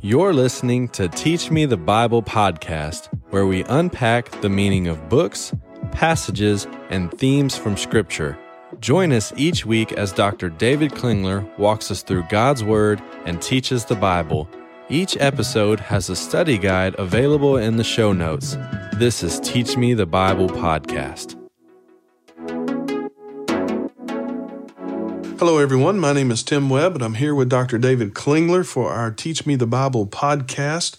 You're listening to Teach Me the Bible podcast, where we unpack the meaning of books, passages, and themes from Scripture. Join us each week as Dr. David Klingler walks us through God's Word and teaches the Bible. Each episode has a study guide available in the show notes. This is Teach Me the Bible podcast. Hello, everyone. My name is Tim Webb, and I'm here with Dr. David Klingler for our Teach Me the Bible podcast.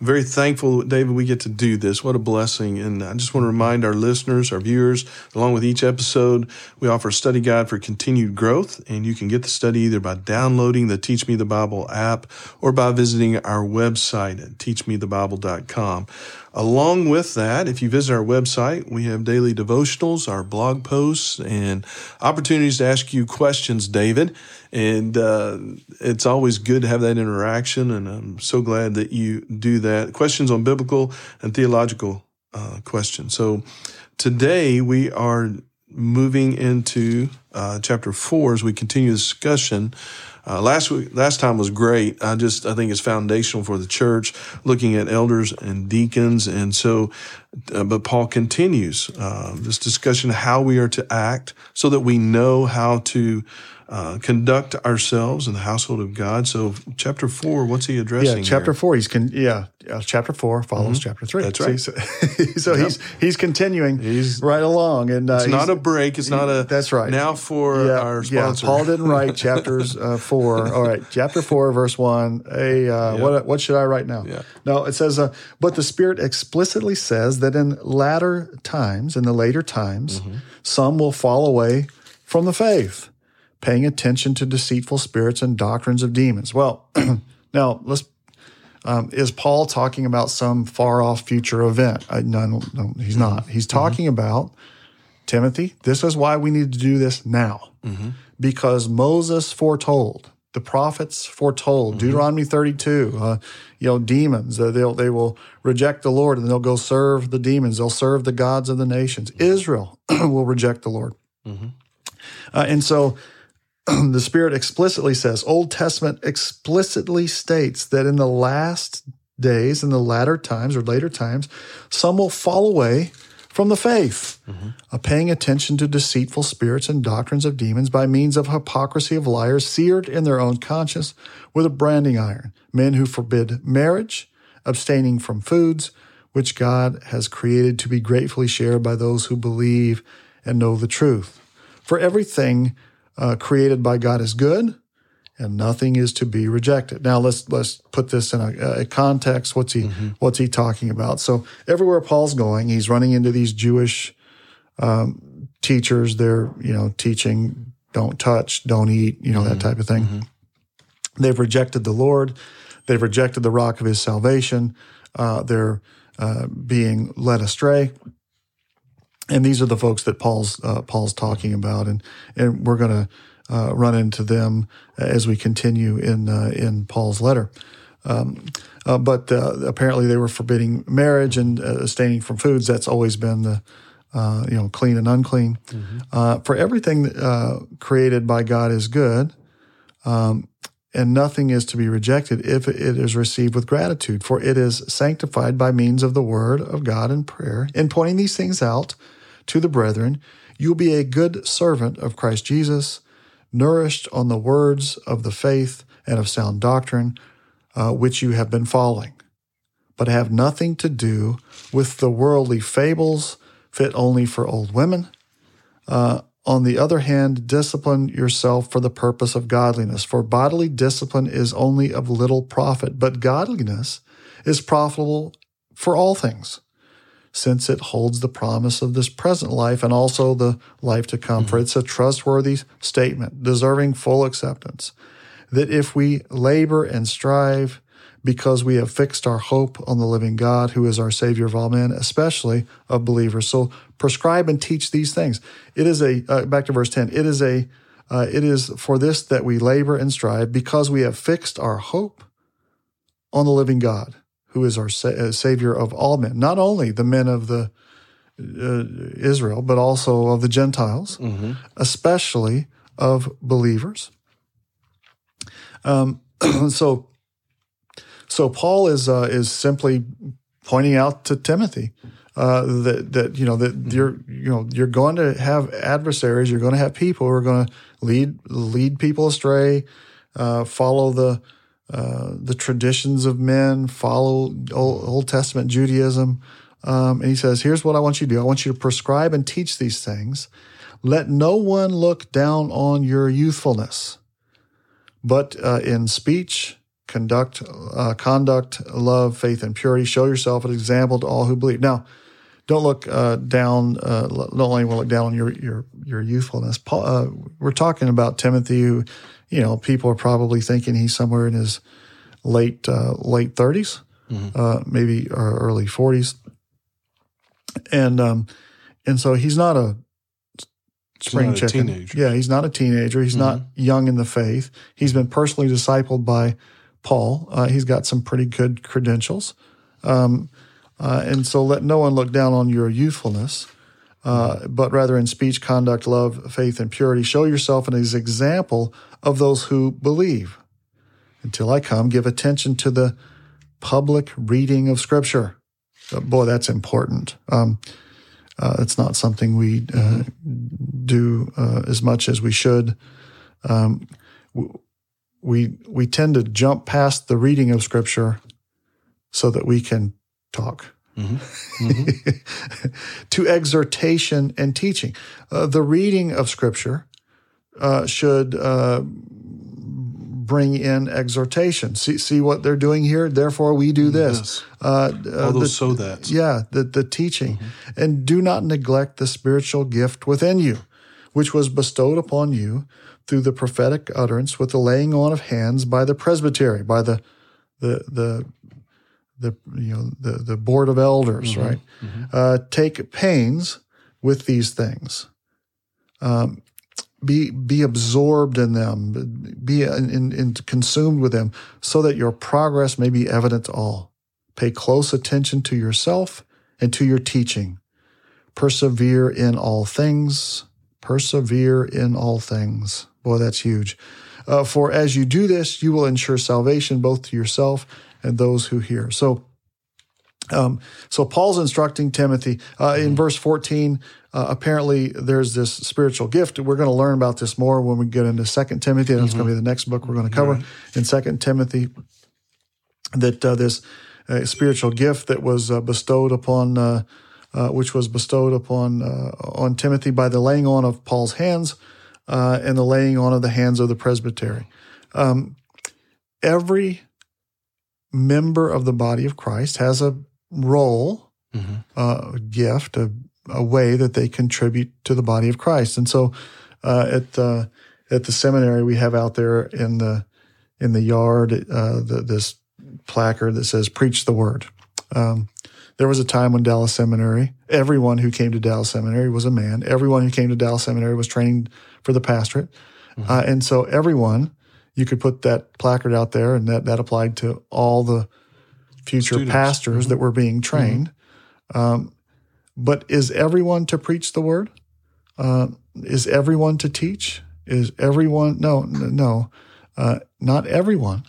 I'm very thankful, David, we get to do this. What a blessing. And I just want to remind our listeners, our viewers, along with each episode, we offer a study guide for continued growth. And you can get the study either by downloading the Teach Me the Bible app or by visiting our website at teachmethebible.com. Along with that, if you visit our website, we have daily devotionals, our blog posts, and opportunities to ask you questions, David. And uh, it's always good to have that interaction. And I'm so glad that you do that. Questions on biblical and theological uh, questions. So today we are moving into uh, chapter four as we continue the discussion uh, last week, last time was great. I just, I think it's foundational for the church, looking at elders and deacons. And so, uh, but Paul continues uh, this discussion how we are to act so that we know how to uh, conduct ourselves in the household of God. So, chapter four, what's he addressing? Yeah, chapter here? four. He's con- yeah, uh, chapter four follows mm-hmm. chapter three. That's right. So, so yep. he's he's continuing he's, right along, and uh, it's not a break. It's not a. That's right. Now for yeah, our sponsor. Yeah, Paul didn't write chapters uh, four. All right, chapter four, verse one. Hey, uh, what what should I write now? Yeah. No, it says, uh, but the Spirit explicitly says that in latter times, in the later times, mm-hmm. some will fall away from the faith paying attention to deceitful spirits and doctrines of demons. Well, now let's. Um, is Paul talking about some far off future event? I, no, no, he's not. He's mm-hmm. talking mm-hmm. about Timothy. This is why we need to do this now, mm-hmm. because Moses foretold, the prophets foretold, mm-hmm. Deuteronomy 32, uh, you know, demons, uh, they'll, they will reject the Lord and they'll go serve the demons. They'll serve the gods of the nations. Mm-hmm. Israel will reject the Lord. Mm-hmm. Uh, and so the Spirit explicitly says, Old Testament explicitly states that in the last days, in the latter times or later times, some will fall away from the faith, mm-hmm. uh, paying attention to deceitful spirits and doctrines of demons by means of hypocrisy of liars seared in their own conscience with a branding iron, men who forbid marriage, abstaining from foods which God has created to be gratefully shared by those who believe and know the truth. For everything uh, created by God is good, and nothing is to be rejected. Now let's let's put this in a, a context. What's he mm-hmm. What's he talking about? So everywhere Paul's going, he's running into these Jewish um, teachers. They're you know teaching don't touch, don't eat, you know mm-hmm. that type of thing. Mm-hmm. They've rejected the Lord. They've rejected the rock of His salvation. Uh, they're uh, being led astray and these are the folks that Paul's uh, Paul's talking about, and and we're going to uh, run into them as we continue in uh, in Paul's letter. Um, uh, but uh, apparently, they were forbidding marriage and uh, abstaining from foods. That's always been the you know clean and unclean. Mm-hmm. for everything created by God is good. Um, and nothing is to be rejected if it is received with gratitude, for it is sanctified by means of the word of God and prayer. In pointing these things out, to the brethren, you will be a good servant of Christ Jesus, nourished on the words of the faith and of sound doctrine, uh, which you have been following, but have nothing to do with the worldly fables fit only for old women. Uh, on the other hand, discipline yourself for the purpose of godliness, for bodily discipline is only of little profit, but godliness is profitable for all things since it holds the promise of this present life and also the life to come. Mm-hmm. For it's a trustworthy statement, deserving full acceptance, that if we labor and strive because we have fixed our hope on the living God, who is our Savior of all men, especially of believers. So prescribe and teach these things. It is a, uh, back to verse 10, it is a, uh, it is for this that we labor and strive because we have fixed our hope on the living God who is our sa- uh, Savior of all men, not only the men of the uh, Israel, but also of the Gentiles, mm-hmm. especially of believers. Um, so, So Paul is uh, is simply pointing out to Timothy uh, that that you know that mm-hmm. you're you know you're going to have adversaries. You're going to have people who are going to lead lead people astray, uh, follow the uh, the traditions of men, follow Old, Old Testament Judaism. Um, and he says, "Here's what I want you to do. I want you to prescribe and teach these things. Let no one look down on your youthfulness, but uh, in speech." Conduct, uh, conduct, love, faith, and purity. Show yourself an example to all who believe. Now, don't look uh, down. Uh, don't anyone look down on your your your youthfulness. Paul, uh, we're talking about Timothy, who, you know, people are probably thinking he's somewhere in his late uh, late 30s mm-hmm. Uh, maybe early forties, and um, and so he's not a spring not chicken. A yeah, he's not a teenager. He's mm-hmm. not young in the faith. He's been personally discipled by Paul. Uh, he's got some pretty good credentials. Um, uh, and so let no one look down on your youthfulness, uh, but rather in speech, conduct, love, faith, and purity, show yourself an example of those who believe. Until I come, give attention to the public reading of Scripture. Uh, boy, that's important. Um, uh, it's not something we mm-hmm. do as much as we should. Um, we we tend to jump past the reading of Scripture so that we can talk. Mm-hmm. Mm-hmm. to exhortation and teaching. Uh, the reading of Scripture uh, should uh, bring in exhortation. See, see what they're doing here. Therefore, we do this. Yes. Uh, uh, All those the, so that. Yeah, the the teaching, mm-hmm. and do not neglect the spiritual gift within you, which was bestowed upon you through the prophetic utterance with the laying on of hands by the presbytery, by the the the the you know the the board of elders, mm-hmm, right? Mm-hmm. Uh, take pains with these things. Um, be be absorbed in them, be in, in, in consumed with them, so that your progress may be evident to all. Pay close attention to yourself and to your teaching. Persevere in all things. Persevere in all things. Boy, that's huge. Uh, for as you do this, you will ensure salvation both to yourself and those who hear. So, um, so Paul's instructing Timothy uh, in mm-hmm. verse 14. Uh, apparently, there's this spiritual gift. We're going to learn about this more when we get into Second Timothy. That's mm-hmm. going to be the next book we're going to cover right. in Second Timothy. That uh, this uh, spiritual gift that was uh, bestowed upon, uh, which was bestowed upon on Timothy by the laying on of Paul's hands and the laying on of the hands of the presbytery. Um, every member of the body of Christ has a role, mm-hmm. uh, a gift, a, a, way that they contribute to the body of Christ. And so, uh, at the at the seminary, we have out there in the in the yard uh, the, this placard that says "Preach the Word." Um, there was a time when Dallas Seminary, everyone who came to Dallas Seminary was a man. Everyone who came to Dallas Seminary was trained for the pastorate, mm-hmm. uh, and so everyone you could put that placard out there, and that that applied to all the future Students. pastors mm-hmm. that were being trained. Mm-hmm. Um, but is everyone to preach the word? Uh, is everyone to teach? Is everyone? No, no, uh, not everyone.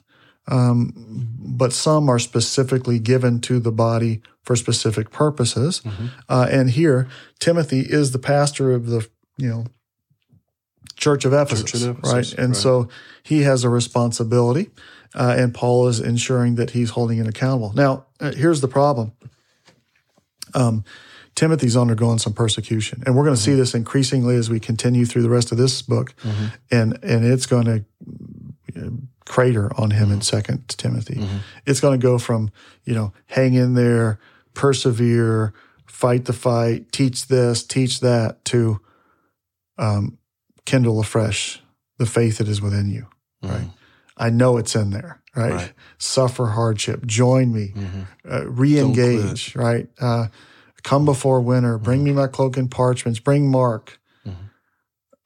Um, but some are specifically given to the body for specific purposes. Mm-hmm. Uh, and here, Timothy is the pastor of the, you know, Church of Ephesus, Church of Ephesus right? And right. so he has a responsibility, uh, and Paul is ensuring that he's holding it accountable. Now, uh, here's the problem. Um, Timothy's undergoing some persecution, and we're going to mm-hmm. see this increasingly as we continue through the rest of this book, mm-hmm. and and it's going to crater on him mm-hmm. in Second Timothy. Mm-hmm. It's going to go from you know hang in there, persevere, fight the fight, teach this, teach that, to um, kindle afresh the faith that is within you, mm-hmm. right? I know it's in there, right? right. Suffer hardship, join me, mm-hmm. uh, re-engage, right? Uh, come before winter, bring mm-hmm. me my cloak and parchments, bring Mark.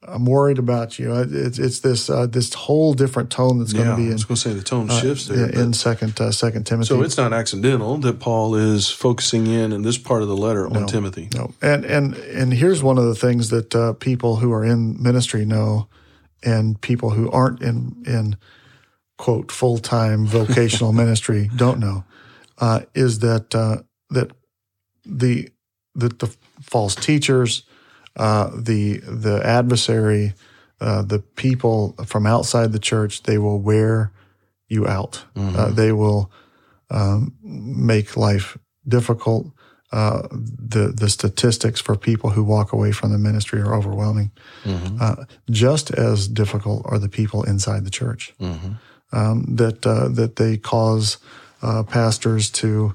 I'm worried about you. It's it's this uh, this whole different tone that's going to be. In, I was going to say the tone uh, shifts there in second uh, Second Timothy. So it's not accidental that Paul is focusing in in this part of the letter no, on Timothy. No, and and and here's one of the things that uh, people who are in ministry know, and people who aren't in in quote full time vocational ministry don't know uh, is that uh, that the that the false teachers, uh, the the adversary, uh, the people from outside the church, they will wear you out. Uh, they will um, make life difficult. Uh, the the statistics for people who walk away from the ministry are overwhelming. Uh, just as difficult are the people inside the church um, that uh, that they cause uh, pastors to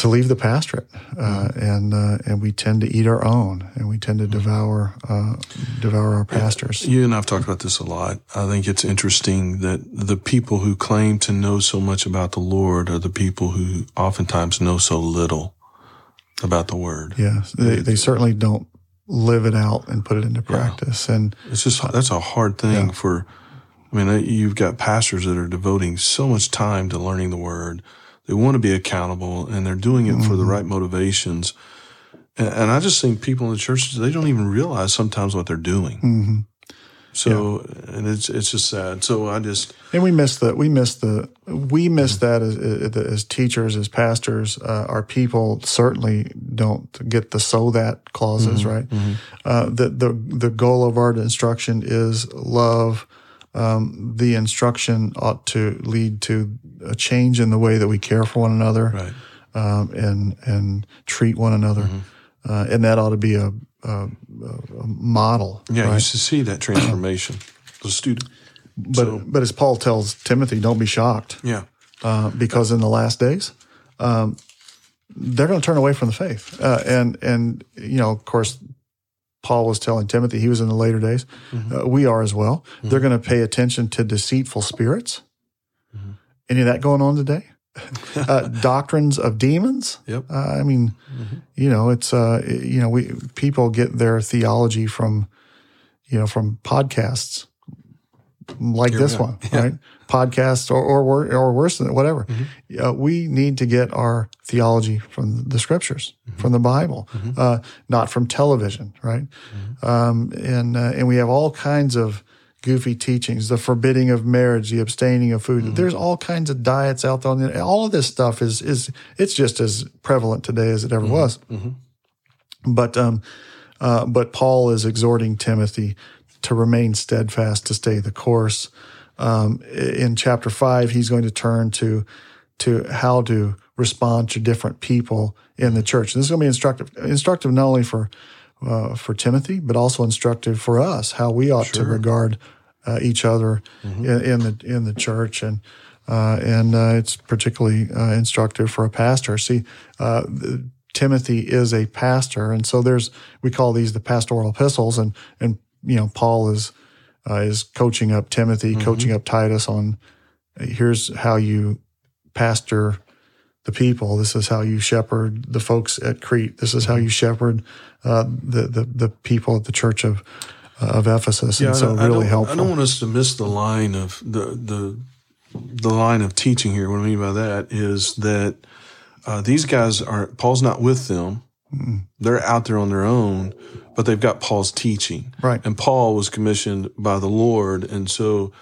to leave the pastorate, uh, and uh, and we tend to eat our own, and we tend to devour uh, devour our pastors. You and I've talked about this a lot. I think it's interesting that the people who claim to know so much about the Lord are the people who oftentimes know so little about the Word. Yeah, they, they certainly don't live it out and put it into practice, and It's just that's a hard thing for. I mean, you've got pastors that are devoting so much time to learning the Word. They want to be accountable, and they're doing it for the mm-hmm. right motivations. And, and I just think people in the churches they don't even realize sometimes what they're doing. Mm-hmm. So, and it's it's just sad. So I just And we miss the we miss the we miss mm-hmm. that as, uh, uh, as teachers as pastors. Uh, our people certainly don't get the so that clauses right. Uh, the the the goal of our instruction is love. Um, the instruction ought to lead to a change in the way that we care for one another right. um, and and treat one another, uh, and that ought to be a, a, a model. Yeah, right? you should see that transformation. the student. but but as Paul tells Timothy, don't be shocked. Yeah. uh, because in the last days, um, they're going to turn away from the faith. Uh, and and you know, of course, Paul was telling Timothy he was in the later days. Uh, we are as well. They're going to pay attention to deceitful spirits. Any of that going on today? uh, doctrines of demons. Yep. Uh, I mean, you know, it's uh, you know, we people get their theology from, you know, from podcasts like this we are. one, right? Podcasts or or, or worse than it, whatever. Uh, we need to get our theology from the scriptures, from the Bible, uh, not from television, right? Um, and uh, and we have all kinds of goofy teachings, the forbidding of marriage, the abstaining of food. There's all kinds of diets out there. and All of this stuff is is it's just as prevalent today as it ever was. But um, uh, but Paul is exhorting Timothy to remain steadfast, to stay the course. Um, in chapter five, he's going to turn to to how to respond to different people in the church. And this is going to be instructive, instructive not only for uh, for Timothy, but also instructive for us how we ought to regard uh, each other in, in the in the church and. Uh, and uh, it's particularly uh, instructive for a pastor. See, uh, the- Timothy is a pastor, and so there's we call these the pastoral epistles, and and you know Paul is uh, is coaching up Timothy, coaching up Titus on uh, here's how you pastor the people. This is how you shepherd the folks at Crete. This is how you shepherd uh, the, the the people at the church of uh, of Ephesus. and so really helpful. I don't want us to miss the line of the the the line of teaching here. What I mean by that is that uh, these guys are Paul's not with them. They're out there on their own, but they've got Paul's teaching. Right. And Paul was commissioned by the Lord, and so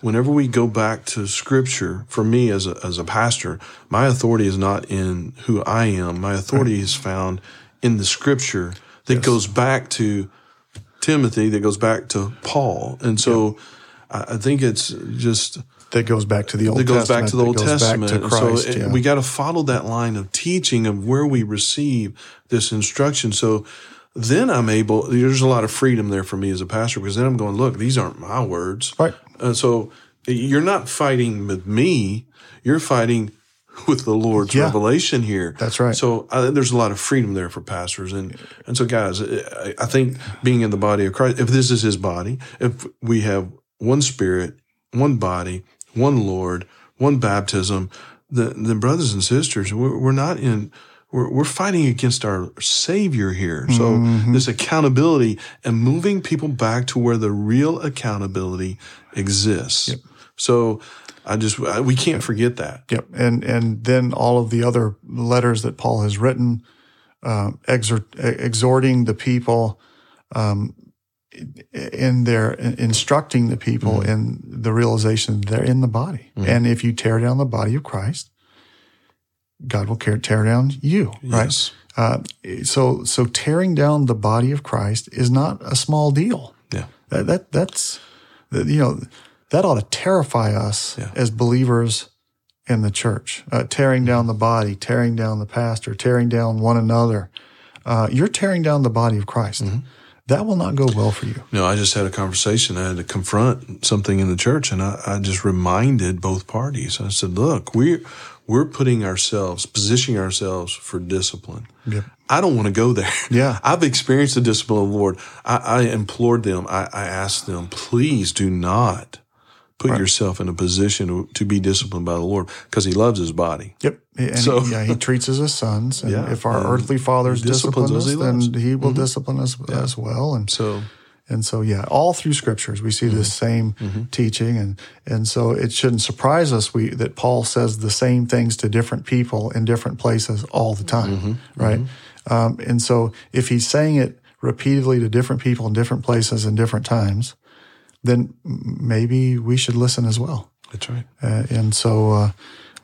whenever we go back to Scripture, for me as a as a pastor, my authority is not in who I am. My authority is found in the Scripture that goes back to Timothy that goes back to Paul. And so I, I think it's just that goes back to the Old that goes Testament. back to the Old goes back to Christ. so it- yeah. we got to follow that line of teaching of where we receive this instruction. So then I'm able, there's a lot of freedom there for me as a pastor because then I'm going, look, these aren't my words. Right. And so you're not fighting with me, you're fighting with the Lord's Yeah. revelation here. That's right. So I, there's a lot of freedom there for pastors, and and so guys, I, I think being in the body of Christ, if this is His body, if we have one Spirit, one body, one Lord, one baptism, The, then brothers and sisters, we're, we're not in. We're, we're fighting against our Savior here. So Mm-hmm. this accountability and moving people back to where the real accountability exists. So I just I, we can't forget that. Yep, and and then all of the other letters that Paul has written, um, exhort, exhorting the people um, in their instructing the people mm-hmm. in the realization they're in the body. Mm-hmm. And if you tear down the body of Christ, God will tear down you, right? Yes. Uh, so, so tearing down the body of Christ is not a small deal. Yeah. That, that that's, you know, that ought to terrify us yeah. as believers in the church. Uh, tearing down the body, tearing down the pastor, tearing down one another. Uh, you're tearing down the body of Christ. Mm-hmm. That will not go well for you. No, I just had a conversation. I had to confront something in the church, and I, I just reminded both parties. I said, "Look, we're we're putting ourselves, positioning ourselves for discipline. Yep. I don't want to go there. Yeah. I've experienced the discipline of the Lord. I, I implored them, I, I, asked them, please do not put right. yourself in a position to, to, be disciplined by the Lord because he loves his body. Yep. And so, he, yeah, he treats us as sons. And yeah, if our earthly fathers discipline us, then he will mm-hmm. discipline us yeah. as well. And so and so, yeah, all through scriptures, we see mm-hmm. this same mm-hmm. teaching. And, and so it shouldn't surprise us we, that Paul says the same things to different people in different places all the time, mm-hmm. right? Mm-hmm. Um, and so if he's saying it repeatedly to different people in different places and different times, then maybe we should listen as well. That's right. Uh, and so, uh,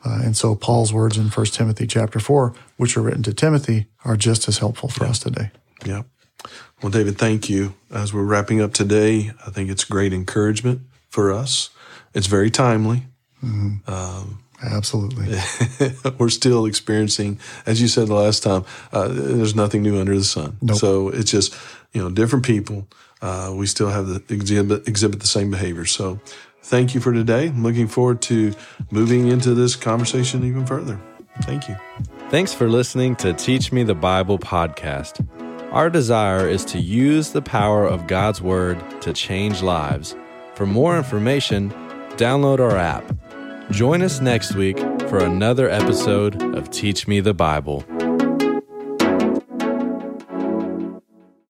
uh, and so Paul's words in First Timothy chapter 4, which are written to Timothy, are just as helpful for yeah. us today. Yeah. Well, David, thank you. As we're wrapping up today, I think it's great encouragement for us. It's very timely. Mm-hmm. Um, Absolutely. we're still experiencing, as you said the last time, uh, there's nothing new under the sun. Nope. So it's just, you know, different people. Uh, we still have the exhibit, exhibit the same behavior. So thank you for today. I'm looking forward to moving into this conversation even further. Thank you. Thanks for listening to Teach Me the Bible podcast. Our desire is to use the power of God's Word to change lives. For more information, download our app. Join us next week for another episode of Teach Me the Bible.